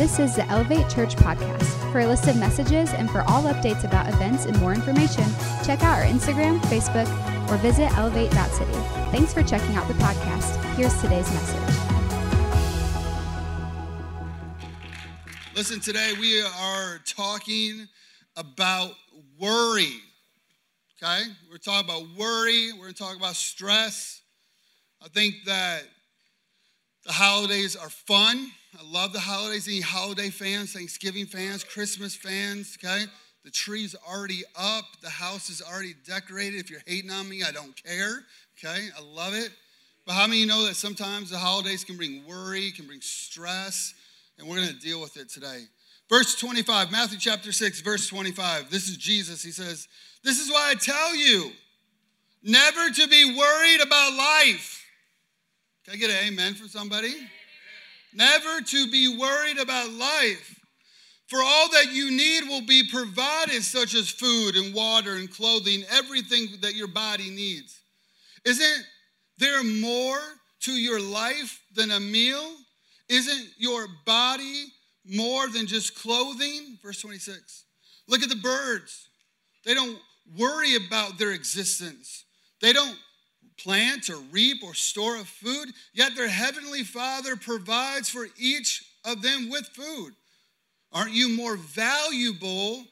This is the Elevate Church podcast. For a list of messages and for all updates about events and more information, check out our Instagram, Facebook, or visit elevate.city. Thanks for checking out the podcast. Here's today's message. Listen, today we are talking about worry. Okay? We're talking about worry. We're going to talk about stress. I think that the holidays are fun. I love the holidays. Any holiday fans, Thanksgiving fans, Christmas fans, okay? The tree's already up. The house is already decorated. If you're hating on me, I don't care, okay? I love it. But how many you know that sometimes the holidays can bring worry, can bring stress, and we're going to deal with it today. Verse 25, Matthew chapter 6, verse 25. This is Jesus. He says, This is why I tell you never to be worried about life. Can I get an amen from somebody? Never to be worried about life. For all that you need will be provided, such as food and water and clothing, everything that your body needs. Isn't there more to your life than a meal? Isn't your body more than just clothing? Verse 26. Look at the birds. They don't worry about their existence. They don't plant or reap or store up food, yet their heavenly Father provides for each of them with food. Aren't you more valuable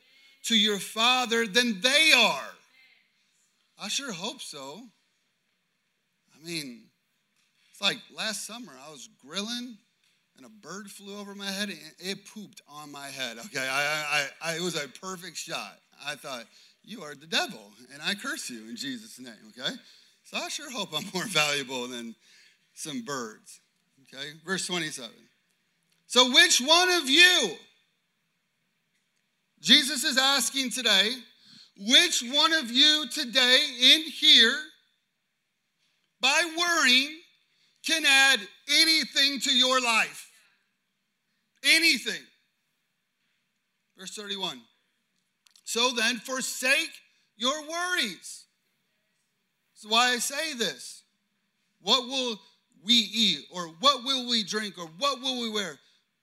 to your Father than they are? I sure hope so. I mean, it's like last summer I was grilling and a bird flew over my head and it pooped on my head. Okay, I, I, I, it was a perfect shot. I thought, you are the devil, and I curse you in Jesus' name, okay? So I sure hope I'm more valuable than some birds. Okay, verse 27. So, which one of you, Jesus is asking today, which one of you today in here, by worrying, can add anything to your life? Anything. Verse 31. So then, forsake your worries. That's why I say this. What will we eat, or what will we drink, or what will we wear?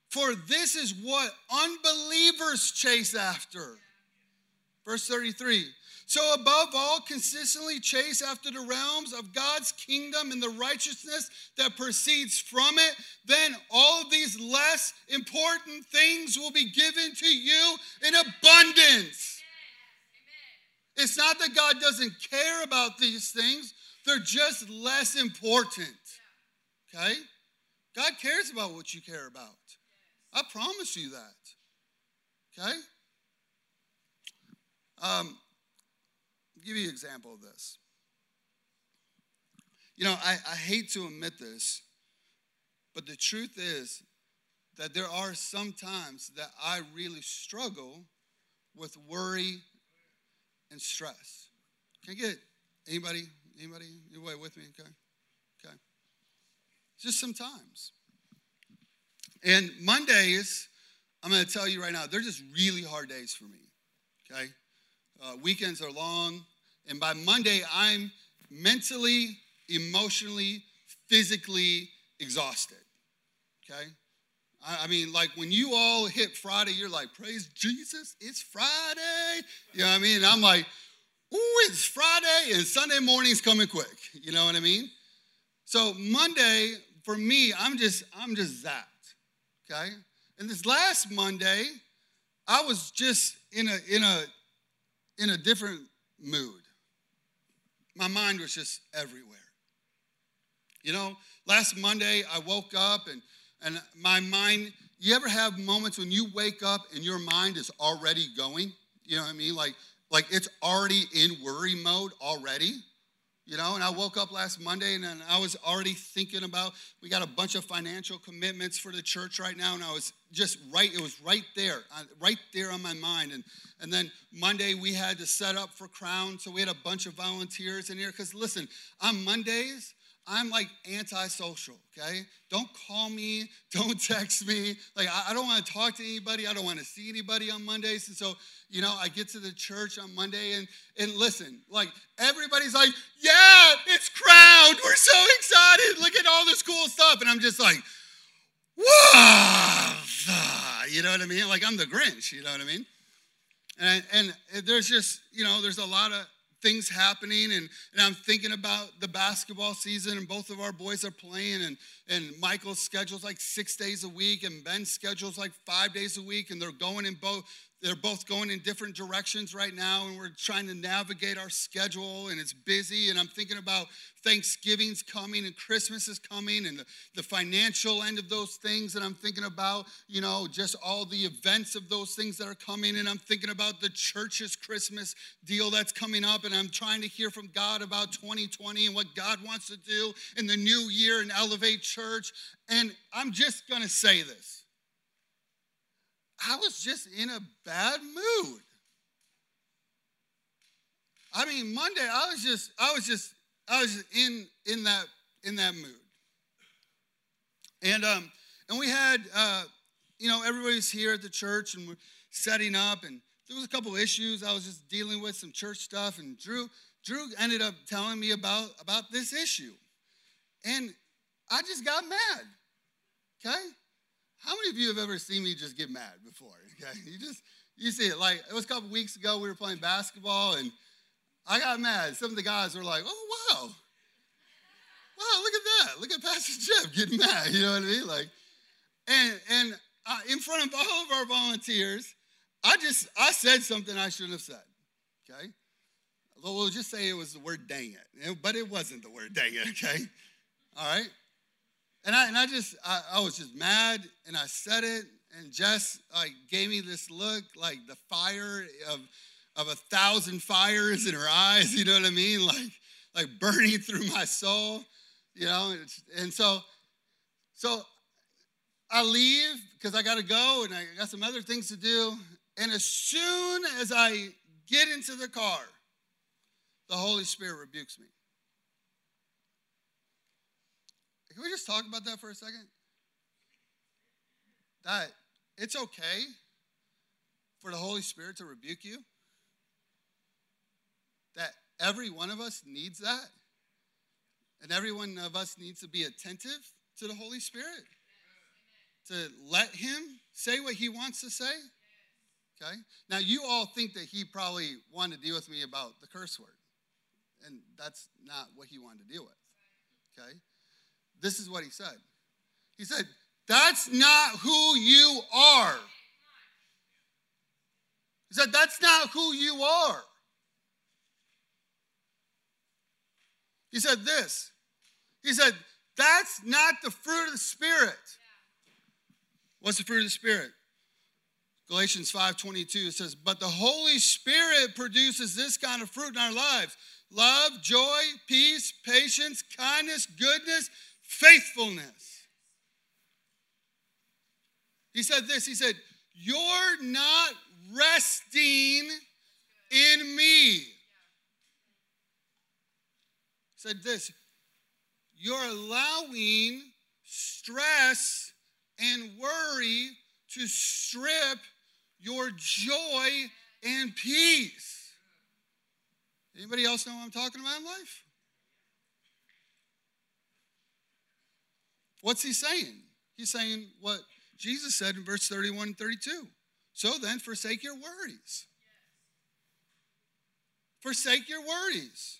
For this is what unbelievers chase after. Verse 33. So, above all, consistently chase after the realms of God's kingdom and the righteousness that proceeds from it. Then all these less important things will be given to you in abundance. It's not that God doesn't care about these things, they're just less important. Okay? God cares about what you care about. I promise you that. Okay? Um, give you an example of this. You know, I, I hate to admit this, but the truth is that there are some times that I really struggle with worry and stress. Can I get anybody, anybody, anybody with me? Okay. Okay. Just sometimes. And Mondays, I'm going to tell you right now, they're just really hard days for me. Okay. Uh, weekends are long. And by Monday, I'm mentally, emotionally, physically exhausted. Okay. I mean, like when you all hit Friday, you're like, praise Jesus, it's Friday. You know what I mean? I'm like, ooh, it's Friday, and Sunday morning's coming quick. You know what I mean? So Monday, for me, I'm just, I'm just zapped. Okay? And this last Monday, I was just in a in a in a different mood. My mind was just everywhere. You know, last Monday I woke up and and my mind, you ever have moments when you wake up and your mind is already going? You know what I mean? Like, like it's already in worry mode already. You know, and I woke up last Monday and I was already thinking about we got a bunch of financial commitments for the church right now, and I was just right, it was right there, uh, right there on my mind. And and then Monday we had to set up for Crown, so we had a bunch of volunteers in here. Because listen, on Mondays, I'm like antisocial, okay? Don't call me, don't text me. Like, I, I don't want to talk to anybody. I don't want to see anybody on Mondays. And so, you know, I get to the church on Monday and, and listen, like, everybody's like, yeah, it's crowned. We're so excited. Look at all this cool stuff. And I'm just like, whoa, You know what I mean? Like I'm the Grinch. You know what I mean? And, and there's just, you know, there's a lot of things happening and, and i'm thinking about the basketball season and both of our boys are playing and, and michael's schedule's like six days a week and ben's schedule's like five days a week and they're going in both they're both going in different directions right now and we're trying to navigate our schedule and it's busy and i'm thinking about thanksgiving's coming and christmas is coming and the, the financial end of those things and i'm thinking about you know just all the events of those things that are coming and i'm thinking about the church's christmas deal that's coming up and i'm trying to hear from god about 2020 and what god wants to do in the new year and elevate church and i'm just going to say this I was just in a bad mood. I mean, Monday, I was just, I was just, I was in in that in that mood. And um, and we had uh, you know, everybody's here at the church and we're setting up, and there was a couple issues I was just dealing with, some church stuff, and Drew, Drew ended up telling me about about this issue. And I just got mad. Okay? How many of you have ever seen me just get mad before? Okay, you just you see it. Like it was a couple weeks ago, we were playing basketball, and I got mad. Some of the guys were like, "Oh wow, wow, look at that! Look at Pastor Jeff getting mad." You know what I mean? Like, and and uh, in front of all of our volunteers, I just I said something I shouldn't have said. Okay, we'll just say it was the word "dang it," but it wasn't the word "dang it." Okay, all right. And I, and I just, I, I was just mad and I said it. And Jess like gave me this look like the fire of, of a thousand fires in her eyes, you know what I mean? Like, like burning through my soul, you know? And so, so I leave because I got to go and I got some other things to do. And as soon as I get into the car, the Holy Spirit rebukes me. Can we just talk about that for a second? That it's okay for the Holy Spirit to rebuke you. That every one of us needs that. And every one of us needs to be attentive to the Holy Spirit. To let Him say what He wants to say. Okay? Now, you all think that He probably wanted to deal with me about the curse word. And that's not what He wanted to deal with. Okay? This is what he said. He said, That's not who you are. He said, That's not who you are. He said this. He said, That's not the fruit of the Spirit. What's the fruit of the Spirit? Galatians 5:22 it says, "But the Holy Spirit produces this kind of fruit in our lives: love, joy, peace, patience, kindness, goodness, faithfulness. He said this He said, You're not resting in me. Said this You're allowing stress and worry to strip your joy and peace. Anybody else know what I'm talking about in life? What's he saying? He's saying what Jesus said in verse 31 and 32. So then, forsake your worries. Forsake your worries.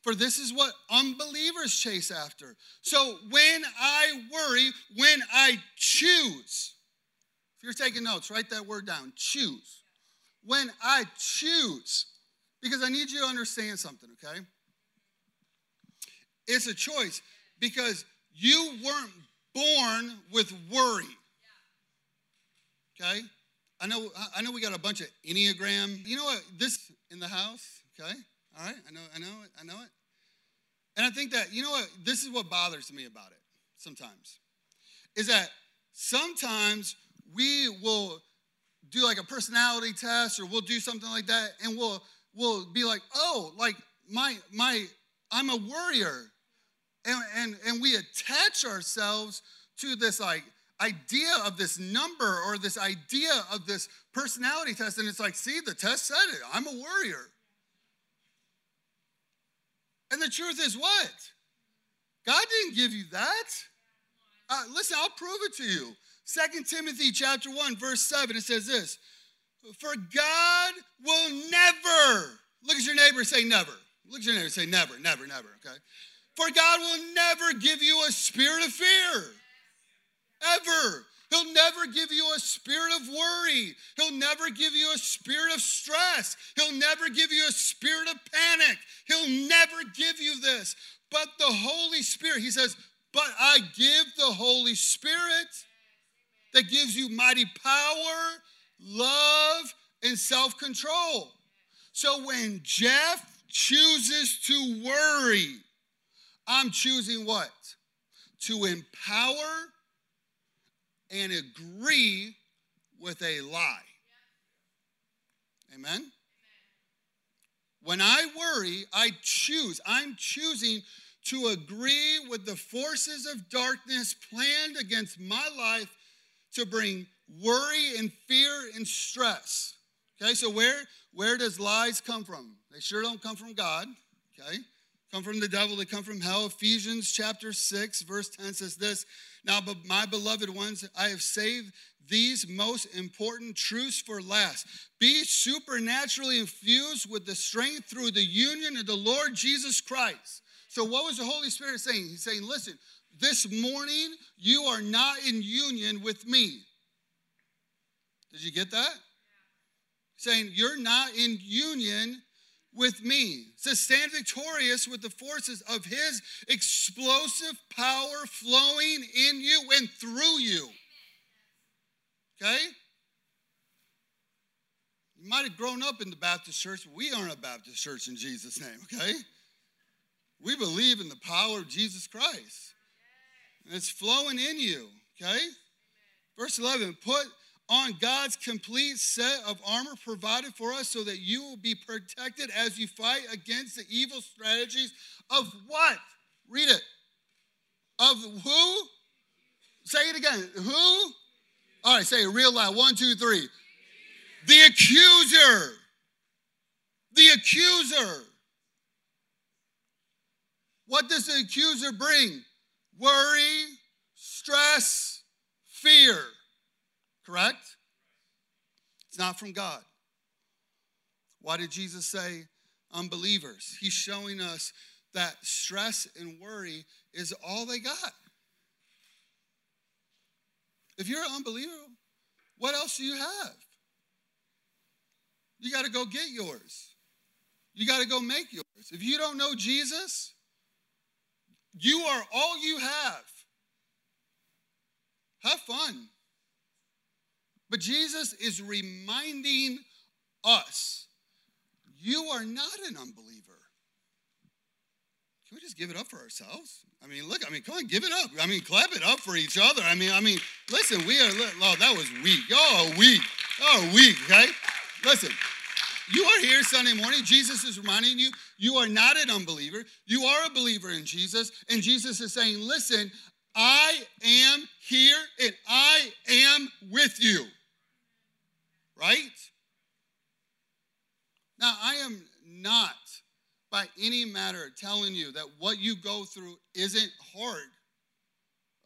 For this is what unbelievers chase after. So when I worry, when I choose, if you're taking notes, write that word down choose. When I choose, because I need you to understand something, okay? It's a choice because you weren't born with worry. Okay? I know I know we got a bunch of Enneagram. You know what? This in the house, okay? All right? I know I know it. I know it. And I think that, you know what? This is what bothers me about it sometimes. Is that sometimes we will do like a personality test or we'll do something like that and we'll we'll be like, "Oh, like my my I'm a worrier." And, and, and we attach ourselves to this like idea of this number or this idea of this personality test and it's like see the test said it. I'm a worrier and the truth is what? God didn't give you that. Uh, listen i'll prove it to you. Second Timothy chapter 1, verse 7, it says this For God will never, look at your neighbor say never. Look at your neighbor say never, never, never, okay? For God will never give you a spirit of fear. Ever. He'll never give you a spirit of worry. He'll never give you a spirit of stress. He'll never give you a spirit of panic. He'll never give you this. But the Holy Spirit, he says, but I give the Holy Spirit that gives you mighty power, love, and self control. So when Jeff chooses to worry, I'm choosing what? To empower and agree with a lie. Amen? When I worry, I choose. I'm choosing to agree with the forces of darkness planned against my life to bring worry and fear and stress. Okay, so where where does lies come from? They sure don't come from God. Okay, come from the devil. They come from hell. Ephesians chapter six verse ten says this. Now, but my beloved ones, I have saved these most important truths for last. Be supernaturally infused with the strength through the union of the Lord Jesus Christ. So, what was the Holy Spirit saying? He's saying, listen, this morning you are not in union with me. Did you get that? Saying, you're not in union with me. Says, stand victorious with the forces of his explosive power flowing in you and through you. Okay? You might have grown up in the Baptist church, but we aren't a Baptist church in Jesus' name, okay? We believe in the power of Jesus Christ. And it's flowing in you, okay? Verse 11, put on God's complete set of armor provided for us so that you will be protected as you fight against the evil strategies of what? Read it. Of who? Say it again. Who? All right, say it real loud. One, two, three. The accuser. The accuser. What does the accuser bring? Worry, stress, fear. Correct? It's not from God. Why did Jesus say unbelievers? He's showing us that stress and worry is all they got. If you're an unbeliever, what else do you have? You got to go get yours. You got to go make yours. If you don't know Jesus, you are all you have. Have fun. But Jesus is reminding us you are not an unbeliever. Can we just give it up for ourselves? I mean, look, I mean, come on, give it up. I mean, clap it up for each other. I mean, I mean, listen, we are, oh, that was weak. Oh, weak. Oh, weak, okay? Listen, you are here Sunday morning. Jesus is reminding you, you are not an unbeliever. You are a believer in Jesus. And Jesus is saying, listen, I am here and I am with you. Right? Now, I am not by any matter telling you that what you go through isn't hard.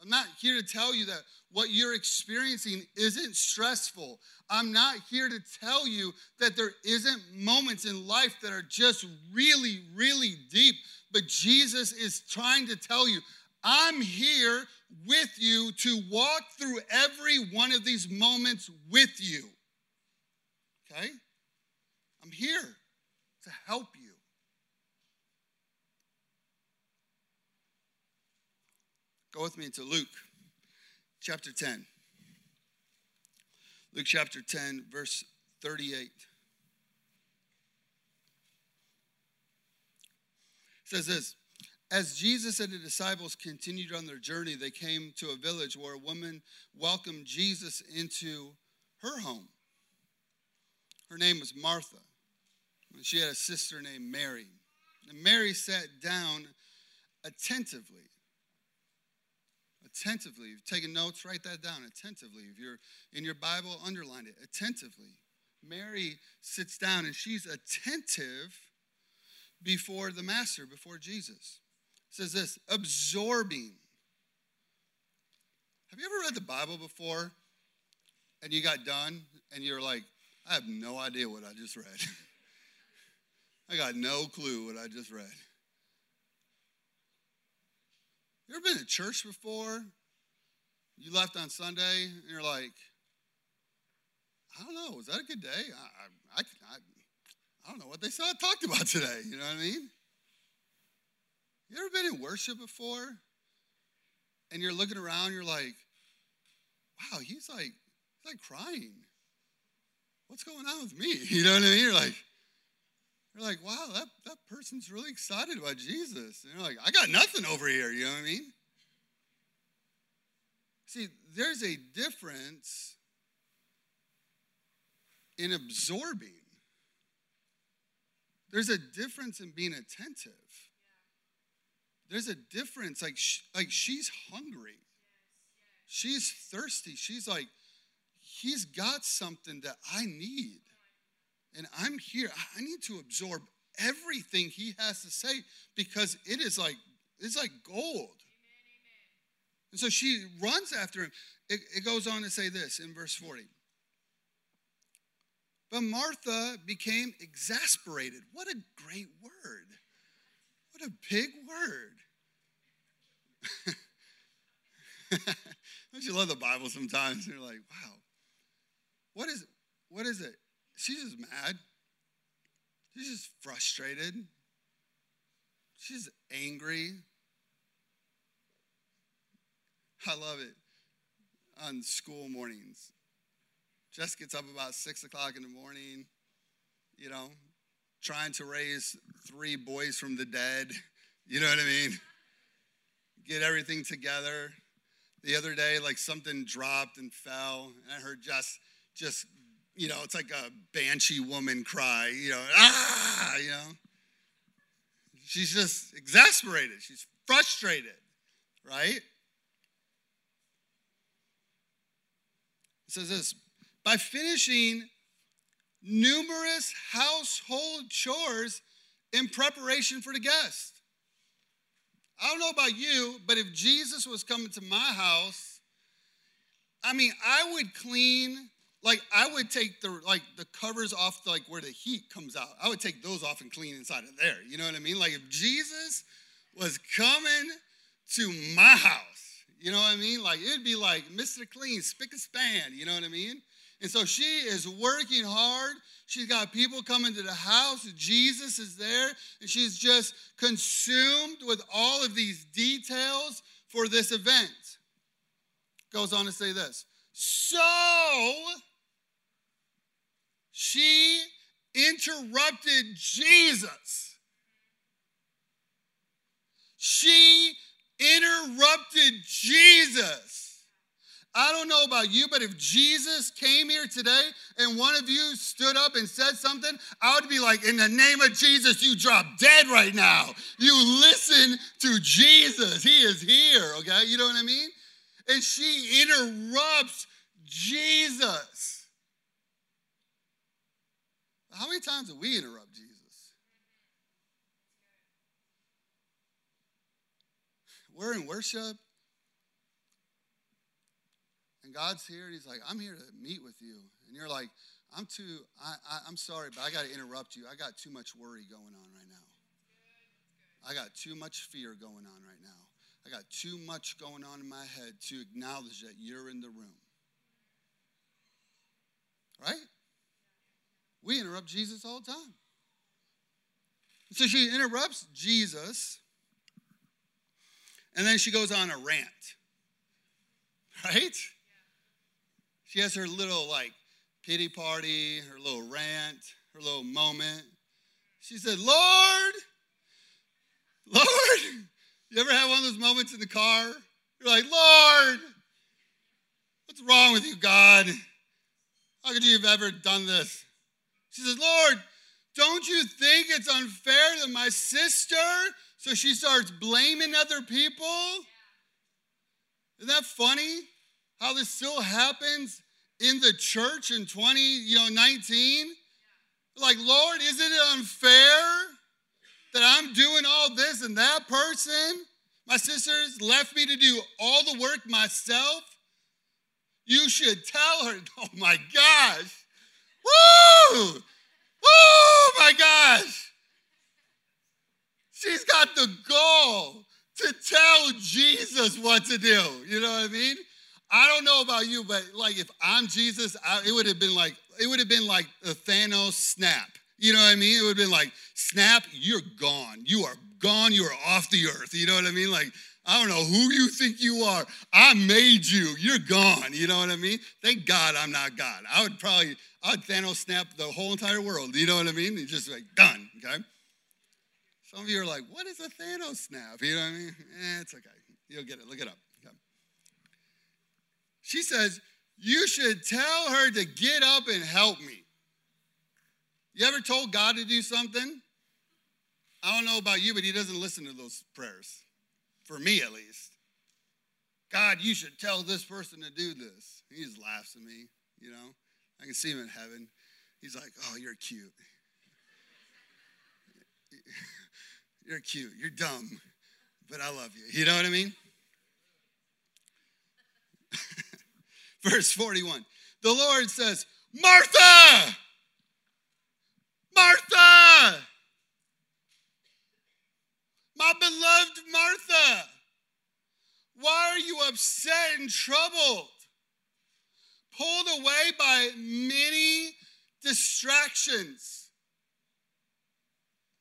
I'm not here to tell you that what you're experiencing isn't stressful. I'm not here to tell you that there isn't moments in life that are just really, really deep. But Jesus is trying to tell you, I'm here with you to walk through every one of these moments with you. Okay? I'm here to help you. Go with me to Luke chapter 10. Luke chapter 10, verse 38. It says this As Jesus and the disciples continued on their journey, they came to a village where a woman welcomed Jesus into her home. Her name was Martha. And she had a sister named Mary. And Mary sat down attentively attentively. If you're taking notes, write that down attentively. If you're in your Bible, underline it attentively. Mary sits down and she's attentive before the Master, before Jesus. It says this absorbing. Have you ever read the Bible before and you got done and you're like, I have no idea what I just read? I got no clue what I just read. You ever been to church before? You left on Sunday and you're like, I don't know, was that a good day? I, I, I, I don't know what they saw talked about today. You know what I mean? You ever been in worship before? And you're looking around, you're like, wow, he's like, he's like crying. What's going on with me? You know what I mean? You're like, you're like, wow, that, that person's really excited about Jesus. And you're like, I got nothing over here, you know what I mean? See, there's a difference in absorbing. There's a difference in being attentive. There's a difference. Like, like she's hungry. She's thirsty. She's like, he's got something that I need. And I'm here. I need to absorb everything he has to say because it is like, it's like gold. And so she runs after him. It, it goes on to say this in verse 40. But Martha became exasperated. What a great word. What a big word. Don't you love the Bible sometimes? You're like, wow, what is? What is it? She's just mad. She's just frustrated. She's angry. I love it on school mornings. Jess gets up about six o'clock in the morning, you know, trying to raise three boys from the dead. You know what I mean? Get everything together. The other day, like something dropped and fell, and I heard Jess just, you know, it's like a banshee woman cry, you know, ah, you know. She's just exasperated. She's frustrated, right? It says this by finishing numerous household chores in preparation for the guest. I don't know about you, but if Jesus was coming to my house, I mean, I would clean like I would take the like the covers off the, like where the heat comes out. I would take those off and clean inside of there. You know what I mean? Like if Jesus was coming to my house, you know what I mean? Like it'd be like Mr. Clean, spick and span. You know what I mean? And so she is working hard. She's got people coming to the house. Jesus is there. And she's just consumed with all of these details for this event. Goes on to say this. So she interrupted Jesus. She interrupted Jesus. I don't know about you, but if Jesus came here today and one of you stood up and said something, I would be like, in the name of Jesus, you drop dead right now. You listen to Jesus. He is here, okay? You know what I mean? And she interrupts Jesus. How many times do we interrupt Jesus? We're in worship and God's here, and He's like, I'm here to meet with you. And you're like, I'm too, I, I, am sorry, but I got to interrupt you. I got too much worry going on right now. I got too much fear going on right now. I got too much going on in my head to acknowledge that you're in the room. Right? We interrupt Jesus all the time. So she interrupts Jesus, and then she goes on a rant. Right? She has her little like pity party, her little rant, her little moment. She said, Lord, Lord, you ever have one of those moments in the car? You're like, Lord, what's wrong with you, God? How could you have ever done this? She says, Lord, don't you think it's unfair that my sister? So she starts blaming other people. Isn't that funny? how this still happens in the church in 20, you know, 19? Like, Lord, isn't it unfair that I'm doing all this and that person, my sisters, left me to do all the work myself? You should tell her. Oh my gosh. Woo! Oh my gosh. She's got the goal to tell Jesus what to do. You know what I mean? I don't know about you, but like if I'm Jesus, I, it would have been like it would have been like a Thanos snap. You know what I mean? It would have been like snap, you're gone. You are gone. You are off the earth. You know what I mean? Like I don't know who you think you are. I made you. You're gone. You know what I mean? Thank God I'm not God. I would probably I'd Thanos snap the whole entire world. You know what I mean? It's just like done. Okay. Some of you are like, what is a Thanos snap? You know what I mean? Eh, it's okay. You'll get it. Look it up. Okay. She says, You should tell her to get up and help me. You ever told God to do something? I don't know about you, but He doesn't listen to those prayers. For me, at least. God, you should tell this person to do this. He just laughs at me, you know? I can see him in heaven. He's like, Oh, you're cute. You're cute. You're dumb, but I love you. You know what I mean? Verse 41. The Lord says, Martha! Martha! My beloved Martha! Why are you upset and troubled? Pulled away by many distractions.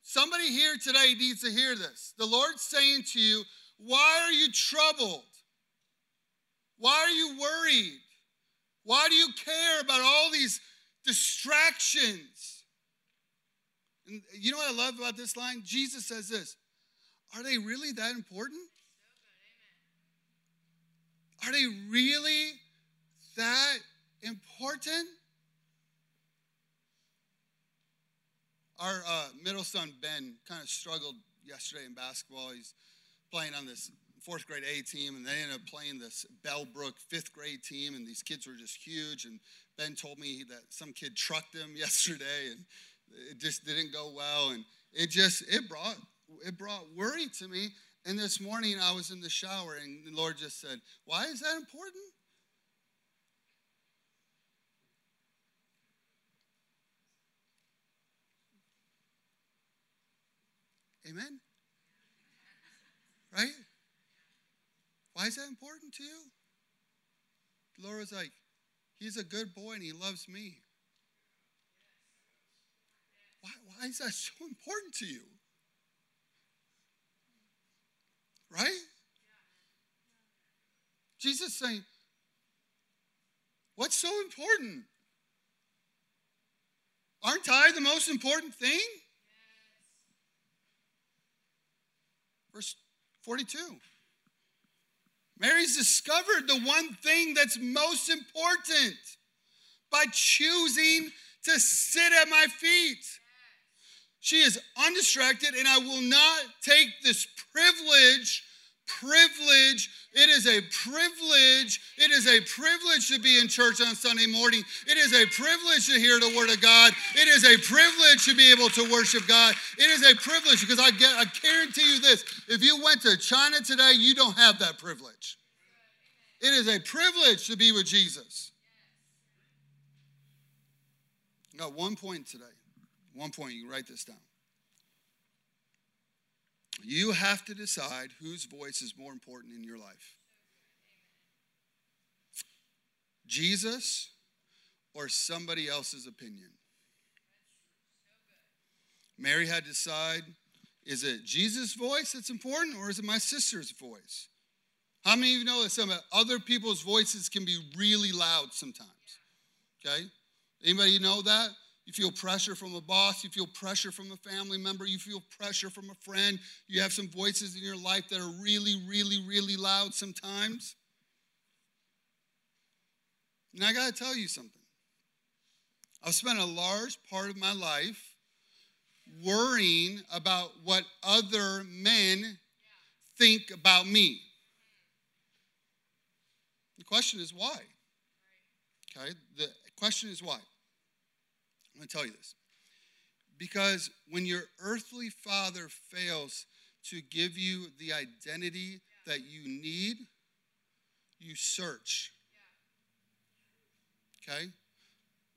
Somebody here today needs to hear this. The Lord's saying to you, Why are you troubled? Why are you worried? Why do you care about all these distractions? And you know what I love about this line? Jesus says this Are they really that important? Are they really that important? Our uh, middle son, Ben, kind of struggled yesterday in basketball. He's playing on this fourth grade A team, and they ended up playing this Bellbrook fifth grade team, and these kids were just huge. And Ben told me that some kid trucked him yesterday, and it just didn't go well. And it just it brought it brought worry to me. And this morning I was in the shower, and the Lord just said, "Why is that important?" Amen? Right? Why is that important to you? The Lord was like, He's a good boy and he loves me. Why, why is that so important to you? Right? Jesus saying, What's so important? Aren't I the most important thing? Verse 42. Mary's discovered the one thing that's most important by choosing to sit at my feet. She is undistracted, and I will not take this privilege privilege. It is a privilege. It is a privilege to be in church on Sunday morning. It is a privilege to hear the word of God. It is a privilege to be able to worship God. It is a privilege because I get I guarantee you this. If you went to China today, you don't have that privilege. It is a privilege to be with Jesus. Got one point today. One point, you write this down. You have to decide whose voice is more important in your life Jesus or somebody else's opinion. Mary had to decide is it Jesus' voice that's important or is it my sister's voice? How many of you know that some other people's voices can be really loud sometimes? Okay? Anybody know that? You feel pressure from a boss. You feel pressure from a family member. You feel pressure from a friend. You have some voices in your life that are really, really, really loud sometimes. And I got to tell you something. I've spent a large part of my life worrying about what other men think about me. The question is why? Okay, the question is why. I'm going to tell you this. Because when your earthly father fails to give you the identity that you need, you search. Okay?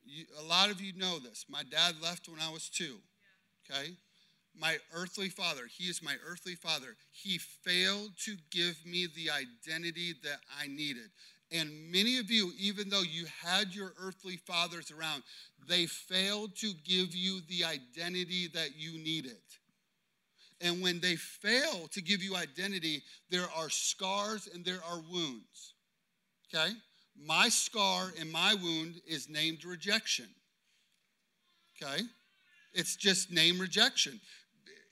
You, a lot of you know this. My dad left when I was two. Okay? My earthly father, he is my earthly father. He failed to give me the identity that I needed. And many of you, even though you had your earthly fathers around, they failed to give you the identity that you needed. And when they fail to give you identity, there are scars and there are wounds. Okay? My scar and my wound is named rejection. Okay? It's just name rejection.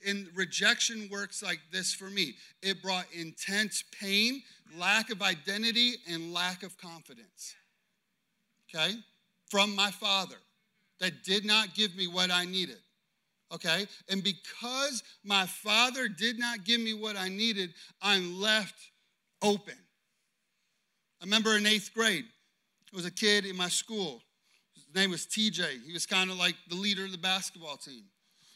And rejection works like this for me it brought intense pain, lack of identity, and lack of confidence. Okay? From my father that did not give me what I needed. Okay? And because my father did not give me what I needed, I'm left open. I remember in eighth grade, there was a kid in my school. His name was TJ. He was kind of like the leader of the basketball team.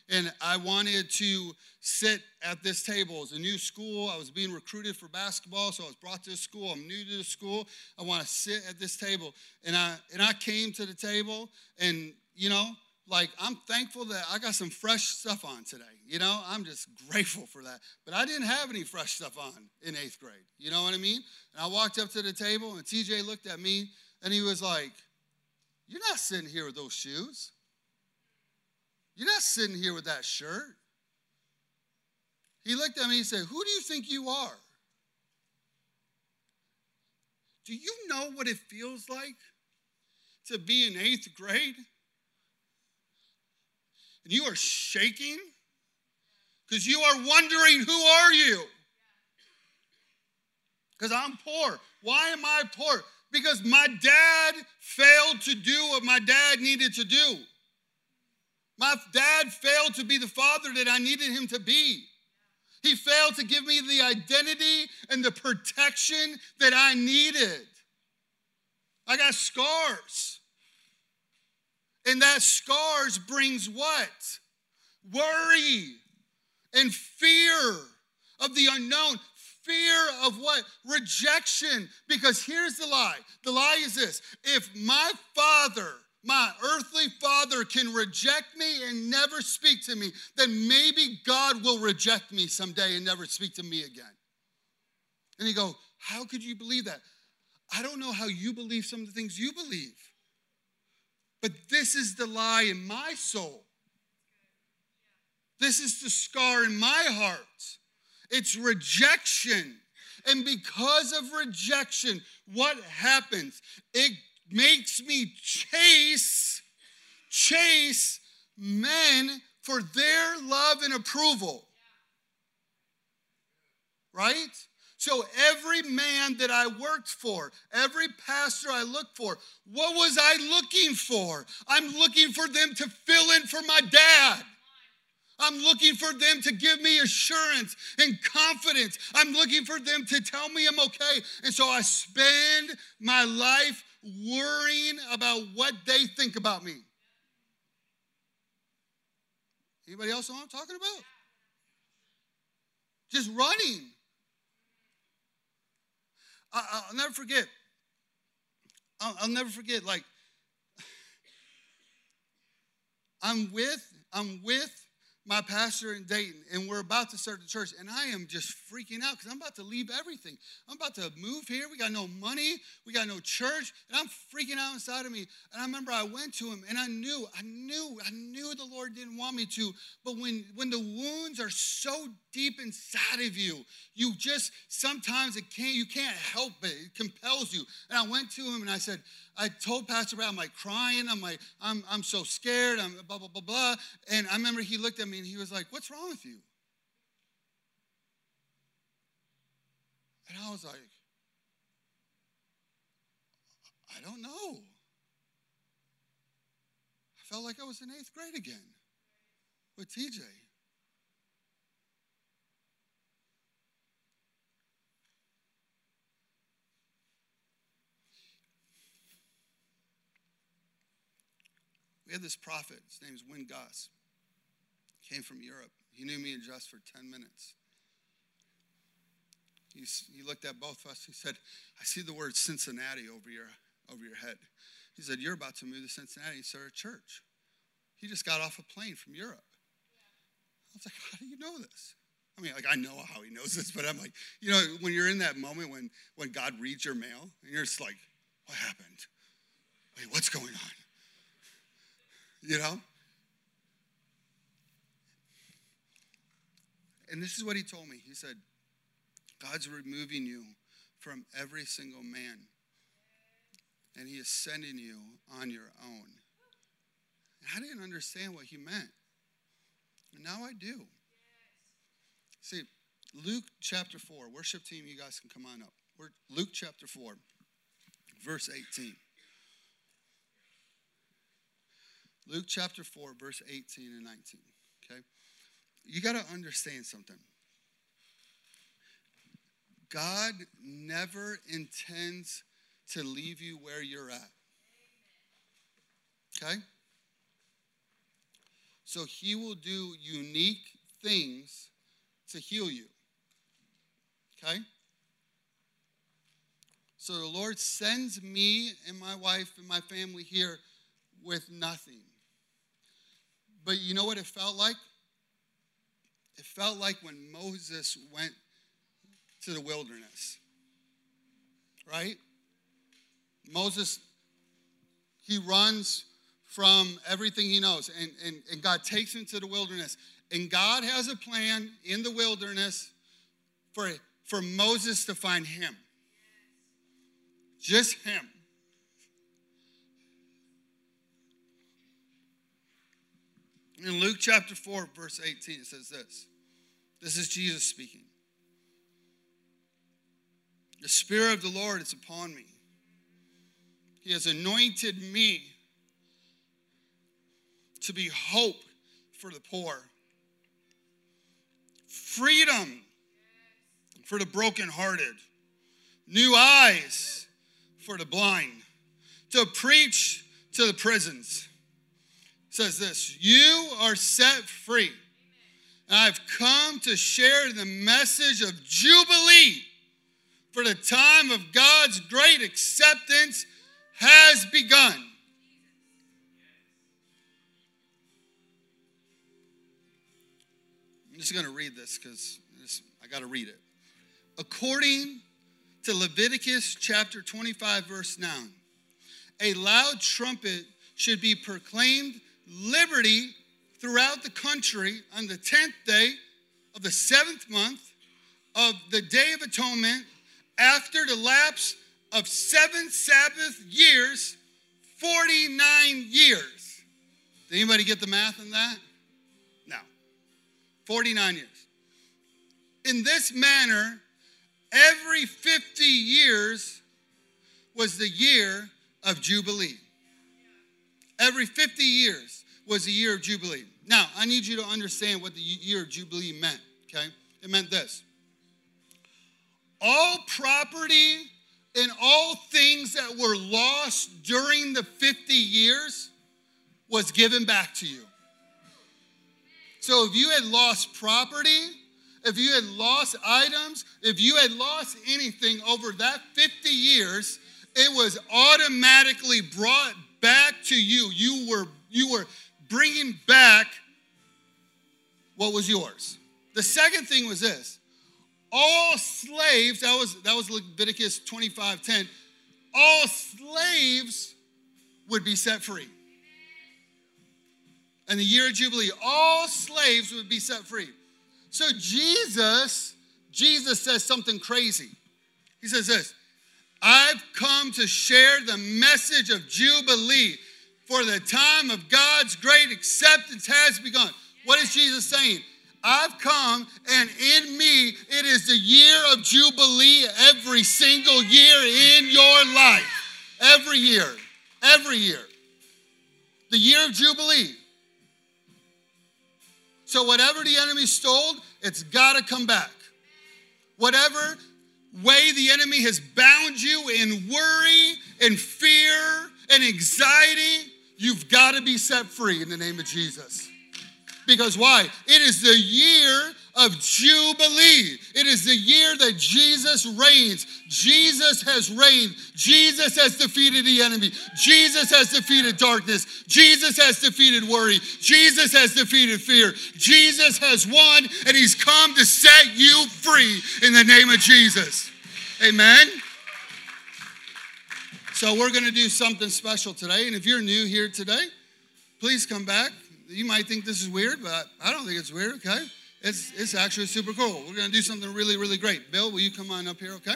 And I wanted to sit at this table. It's a new school. I was being recruited for basketball, so I was brought to the school. I'm new to the school. I want to sit at this table. And I and I came to the table, and you know, like I'm thankful that I got some fresh stuff on today. You know, I'm just grateful for that. But I didn't have any fresh stuff on in eighth grade. You know what I mean? And I walked up to the table, and TJ looked at me, and he was like, "You're not sitting here with those shoes." You're not sitting here with that shirt. He looked at me and said, Who do you think you are? Do you know what it feels like to be in eighth grade? And you are shaking because you are wondering, Who are you? Because I'm poor. Why am I poor? Because my dad failed to do what my dad needed to do. My dad failed to be the father that I needed him to be. He failed to give me the identity and the protection that I needed. I got scars. And that scars brings what? Worry and fear of the unknown. Fear of what? Rejection. Because here's the lie the lie is this if my father my earthly father can reject me and never speak to me, then maybe God will reject me someday and never speak to me again. And you go, How could you believe that? I don't know how you believe some of the things you believe, but this is the lie in my soul. This is the scar in my heart. It's rejection. And because of rejection, what happens? It makes me chase, chase men for their love and approval. Right? So every man that I worked for, every pastor I looked for, what was I looking for? I'm looking for them to fill in for my dad. I'm looking for them to give me assurance and confidence. I'm looking for them to tell me I'm okay. And so I spend my life worrying about what they think about me. Anybody else know what I'm talking about? Just running. I, will never forget. I'll, I'll never forget. Like, I'm with, I'm with my pastor in Dayton, and we're about to start the church, and I am just freaking out because I'm about to leave everything. I'm about to move here. We got no money, we got no church, and I'm freaking out inside of me. And I remember I went to him, and I knew, I knew, I knew the Lord didn't want me to. But when when the wounds are so deep inside of you, you just sometimes it can't, you can't help it. It compels you. And I went to him and I said, I told Pastor Brad, I'm like crying. I'm like, I'm, I'm so scared. I'm blah, blah, blah, blah. And I remember he looked at me and he was like, What's wrong with you? And I was like, I don't know. I felt like I was in eighth grade again with TJ. We had this prophet, his name is Win Goss. Came from Europe. He knew me and just for 10 minutes. He's, he looked at both of us. He said, I see the word Cincinnati over your, over your head. He said, You're about to move to Cincinnati and start a church. He just got off a plane from Europe. I was like, How do you know this? I mean, like I know how he knows this, but I'm like, you know, when you're in that moment when when God reads your mail, and you're just like, what happened? Wait, what's going on? You know? And this is what he told me. He said, God's removing you from every single man, and he is sending you on your own. And I didn't understand what he meant. And now I do. See, Luke chapter 4, worship team, you guys can come on up. Luke chapter 4, verse 18. Luke chapter 4, verse 18 and 19. Okay? You got to understand something. God never intends to leave you where you're at. Okay? So he will do unique things to heal you. Okay? So the Lord sends me and my wife and my family here with nothing. But you know what it felt like? It felt like when Moses went to the wilderness. Right? Moses, he runs from everything he knows, and, and, and God takes him to the wilderness. And God has a plan in the wilderness for, for Moses to find him. Just him. In Luke chapter 4, verse 18, it says this. This is Jesus speaking. The Spirit of the Lord is upon me. He has anointed me to be hope for the poor, freedom for the brokenhearted, new eyes for the blind, to preach to the prisons says this You are set free. And I've come to share the message of Jubilee, for the time of God's great acceptance has begun. I'm just going to read this because I got to read it. According to Leviticus chapter 25, verse 9, a loud trumpet should be proclaimed liberty throughout the country on the 10th day of the seventh month of the Day of Atonement after the lapse of seven Sabbath years, 49 years. Did anybody get the math on that? No. 49 years. In this manner, every 50 years was the year of Jubilee. Every 50 years was a year of Jubilee. Now, I need you to understand what the year of Jubilee meant, okay? It meant this all property and all things that were lost during the 50 years was given back to you. So if you had lost property, if you had lost items, if you had lost anything over that 50 years, it was automatically brought back to you. You were, you were bringing back what was yours. The second thing was this all slaves, that was, that was Leviticus 25 10, all slaves would be set free. And the year of Jubilee, all slaves would be set free. So Jesus, Jesus says something crazy. He says this I've come to share the message of Jubilee, for the time of God's great acceptance has begun. What is Jesus saying? I've come, and in me, it is the year of Jubilee every single year in your life. Every year. Every year. The year of Jubilee. So, whatever the enemy stole, it's got to come back. Whatever way the enemy has bound you in worry and fear and anxiety, you've got to be set free in the name of Jesus. Because why? It is the year of Jubilee. It is the year that Jesus reigns. Jesus has reigned. Jesus has defeated the enemy. Jesus has defeated darkness. Jesus has defeated worry. Jesus has defeated fear. Jesus has won, and he's come to set you free in the name of Jesus. Amen. So, we're going to do something special today. And if you're new here today, please come back. You might think this is weird, but I don't think it's weird, okay? It's, it's actually super cool. We're going to do something really, really great. Bill, will you come on up here, okay?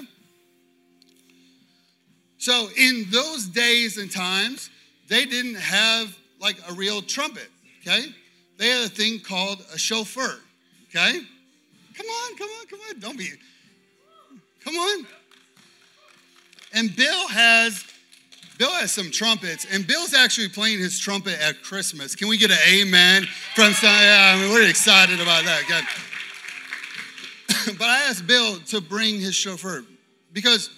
So, in those days and times, they didn't have like a real trumpet, okay? They had a thing called a shofar, okay? Come on, come on, come on. Don't be, come on. And Bill has Bill has some trumpets, and Bill's actually playing his trumpet at Christmas. Can we get an amen from some? Yeah, I mean, we're excited about that. God. but I asked Bill to bring his shofar because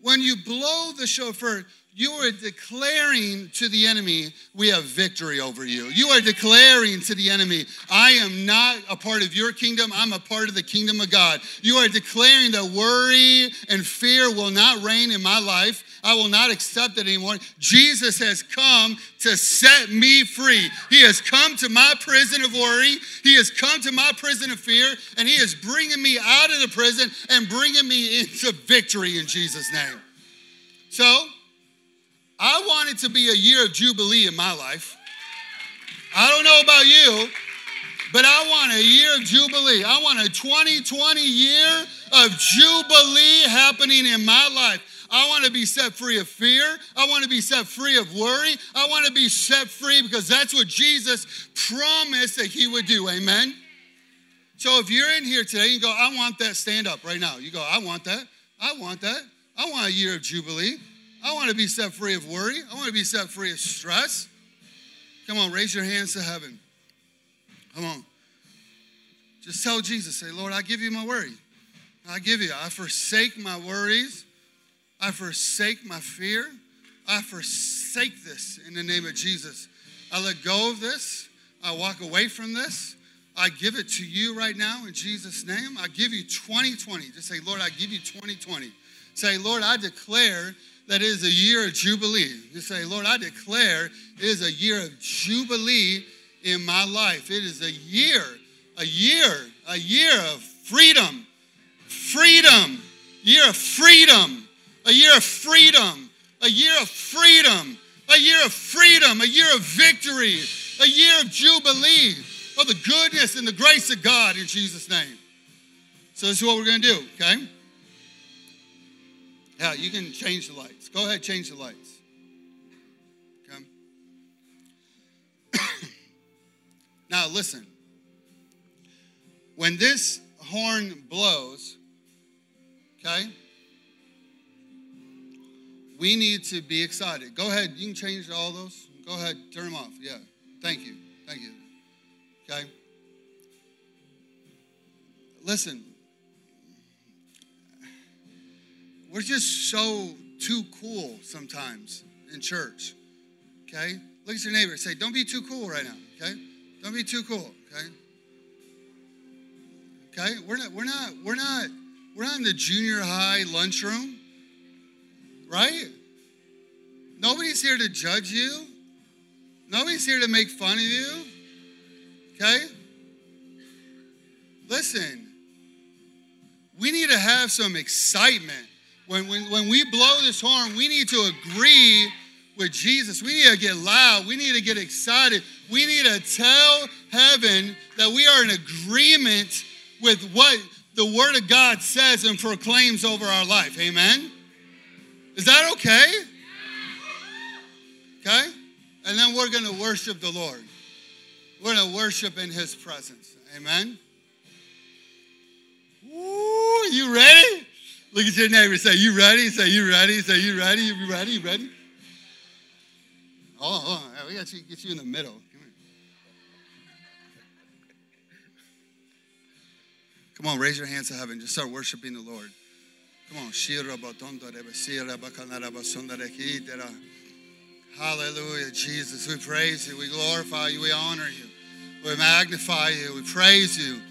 when you blow the shofar, you are declaring to the enemy, we have victory over you. You are declaring to the enemy, I am not a part of your kingdom, I'm a part of the kingdom of God. You are declaring that worry and fear will not reign in my life. I will not accept it anymore. Jesus has come to set me free. He has come to my prison of worry, He has come to my prison of fear, and He is bringing me out of the prison and bringing me into victory in Jesus' name. So, I want it to be a year of Jubilee in my life. I don't know about you, but I want a year of Jubilee. I want a 2020 year of Jubilee happening in my life. I want to be set free of fear. I want to be set free of worry. I want to be set free because that's what Jesus promised that He would do. Amen. So if you're in here today, you go, I want that, stand up right now. You go, I want that. I want that. I want a year of Jubilee. I want to be set free of worry. I want to be set free of stress. Come on, raise your hands to heaven. Come on. Just tell Jesus, say, Lord, I give you my worry. I give you. I forsake my worries. I forsake my fear. I forsake this in the name of Jesus. I let go of this. I walk away from this. I give it to you right now in Jesus' name. I give you 2020. Just say, Lord, I give you 2020. Say, Lord, I declare that is a year of Jubilee. You say, Lord, I declare it is a year of Jubilee in my life. It is a year, a year, a year of freedom. Freedom. Year of freedom. A year of freedom. A year of freedom. A year of freedom. A year of victory. A year of Jubilee of the goodness and the grace of God in Jesus' name. So, this is what we're going to do, okay? Yeah, you can change the lights. Go ahead, change the lights. Okay. now, listen. When this horn blows, okay, we need to be excited. Go ahead. You can change all those. Go ahead. Turn them off. Yeah. Thank you. Thank you. Okay. Listen, we're just so too cool sometimes in church. Okay? Look at your neighbor. Say, don't be too cool right now. Okay? Don't be too cool. Okay? Okay? We're not, we're not, we're not, we're not in the junior high lunchroom. Right? Nobody's here to judge you. Nobody's here to make fun of you. Okay? Listen, we need to have some excitement when, when, when we blow this horn, we need to agree with Jesus. We need to get loud. We need to get excited. We need to tell heaven that we are in agreement with what the Word of God says and proclaims over our life. Amen? Is that okay? Okay? And then we're going to worship the Lord. We're going to worship in His presence. Amen? Ooh, you ready? Look at your neighbor. Say, you ready? Say, you ready? Say, you ready? You ready? You ready? On, hold on. We got to get you in the middle. Come on, raise your hands to heaven. Just start worshiping the Lord. Come on. Hallelujah, Jesus. We praise you. We glorify you. We honor you. We magnify you. We praise you.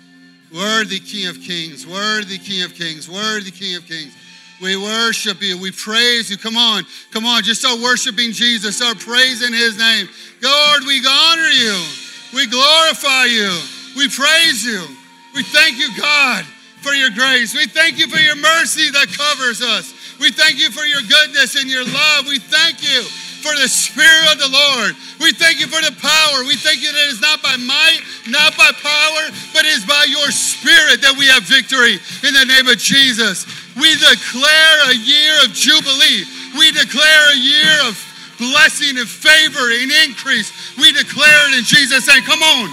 Worthy King of Kings, worthy King of Kings, worthy King of Kings. We worship you. We praise you. Come on, come on. Just start worshiping Jesus. Start praising his name. Lord, we honor you. We glorify you. We praise you. We thank you, God, for your grace. We thank you for your mercy that covers us. We thank you for your goodness and your love. We thank you for the Spirit of the Lord. We thank you for the power. We thank you that it's not by might, not by power, but it is by your Spirit that we have victory in the name of Jesus. We declare a year of Jubilee. We declare a year of blessing and favor and increase. We declare it in Jesus' name. Come on.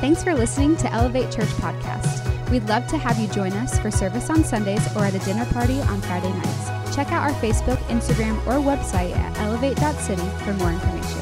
Thanks for listening to Elevate Church Podcast. We'd love to have you join us for service on Sundays or at a dinner party on Friday nights. Check out our Facebook, Instagram, or website at elevate.city for more information.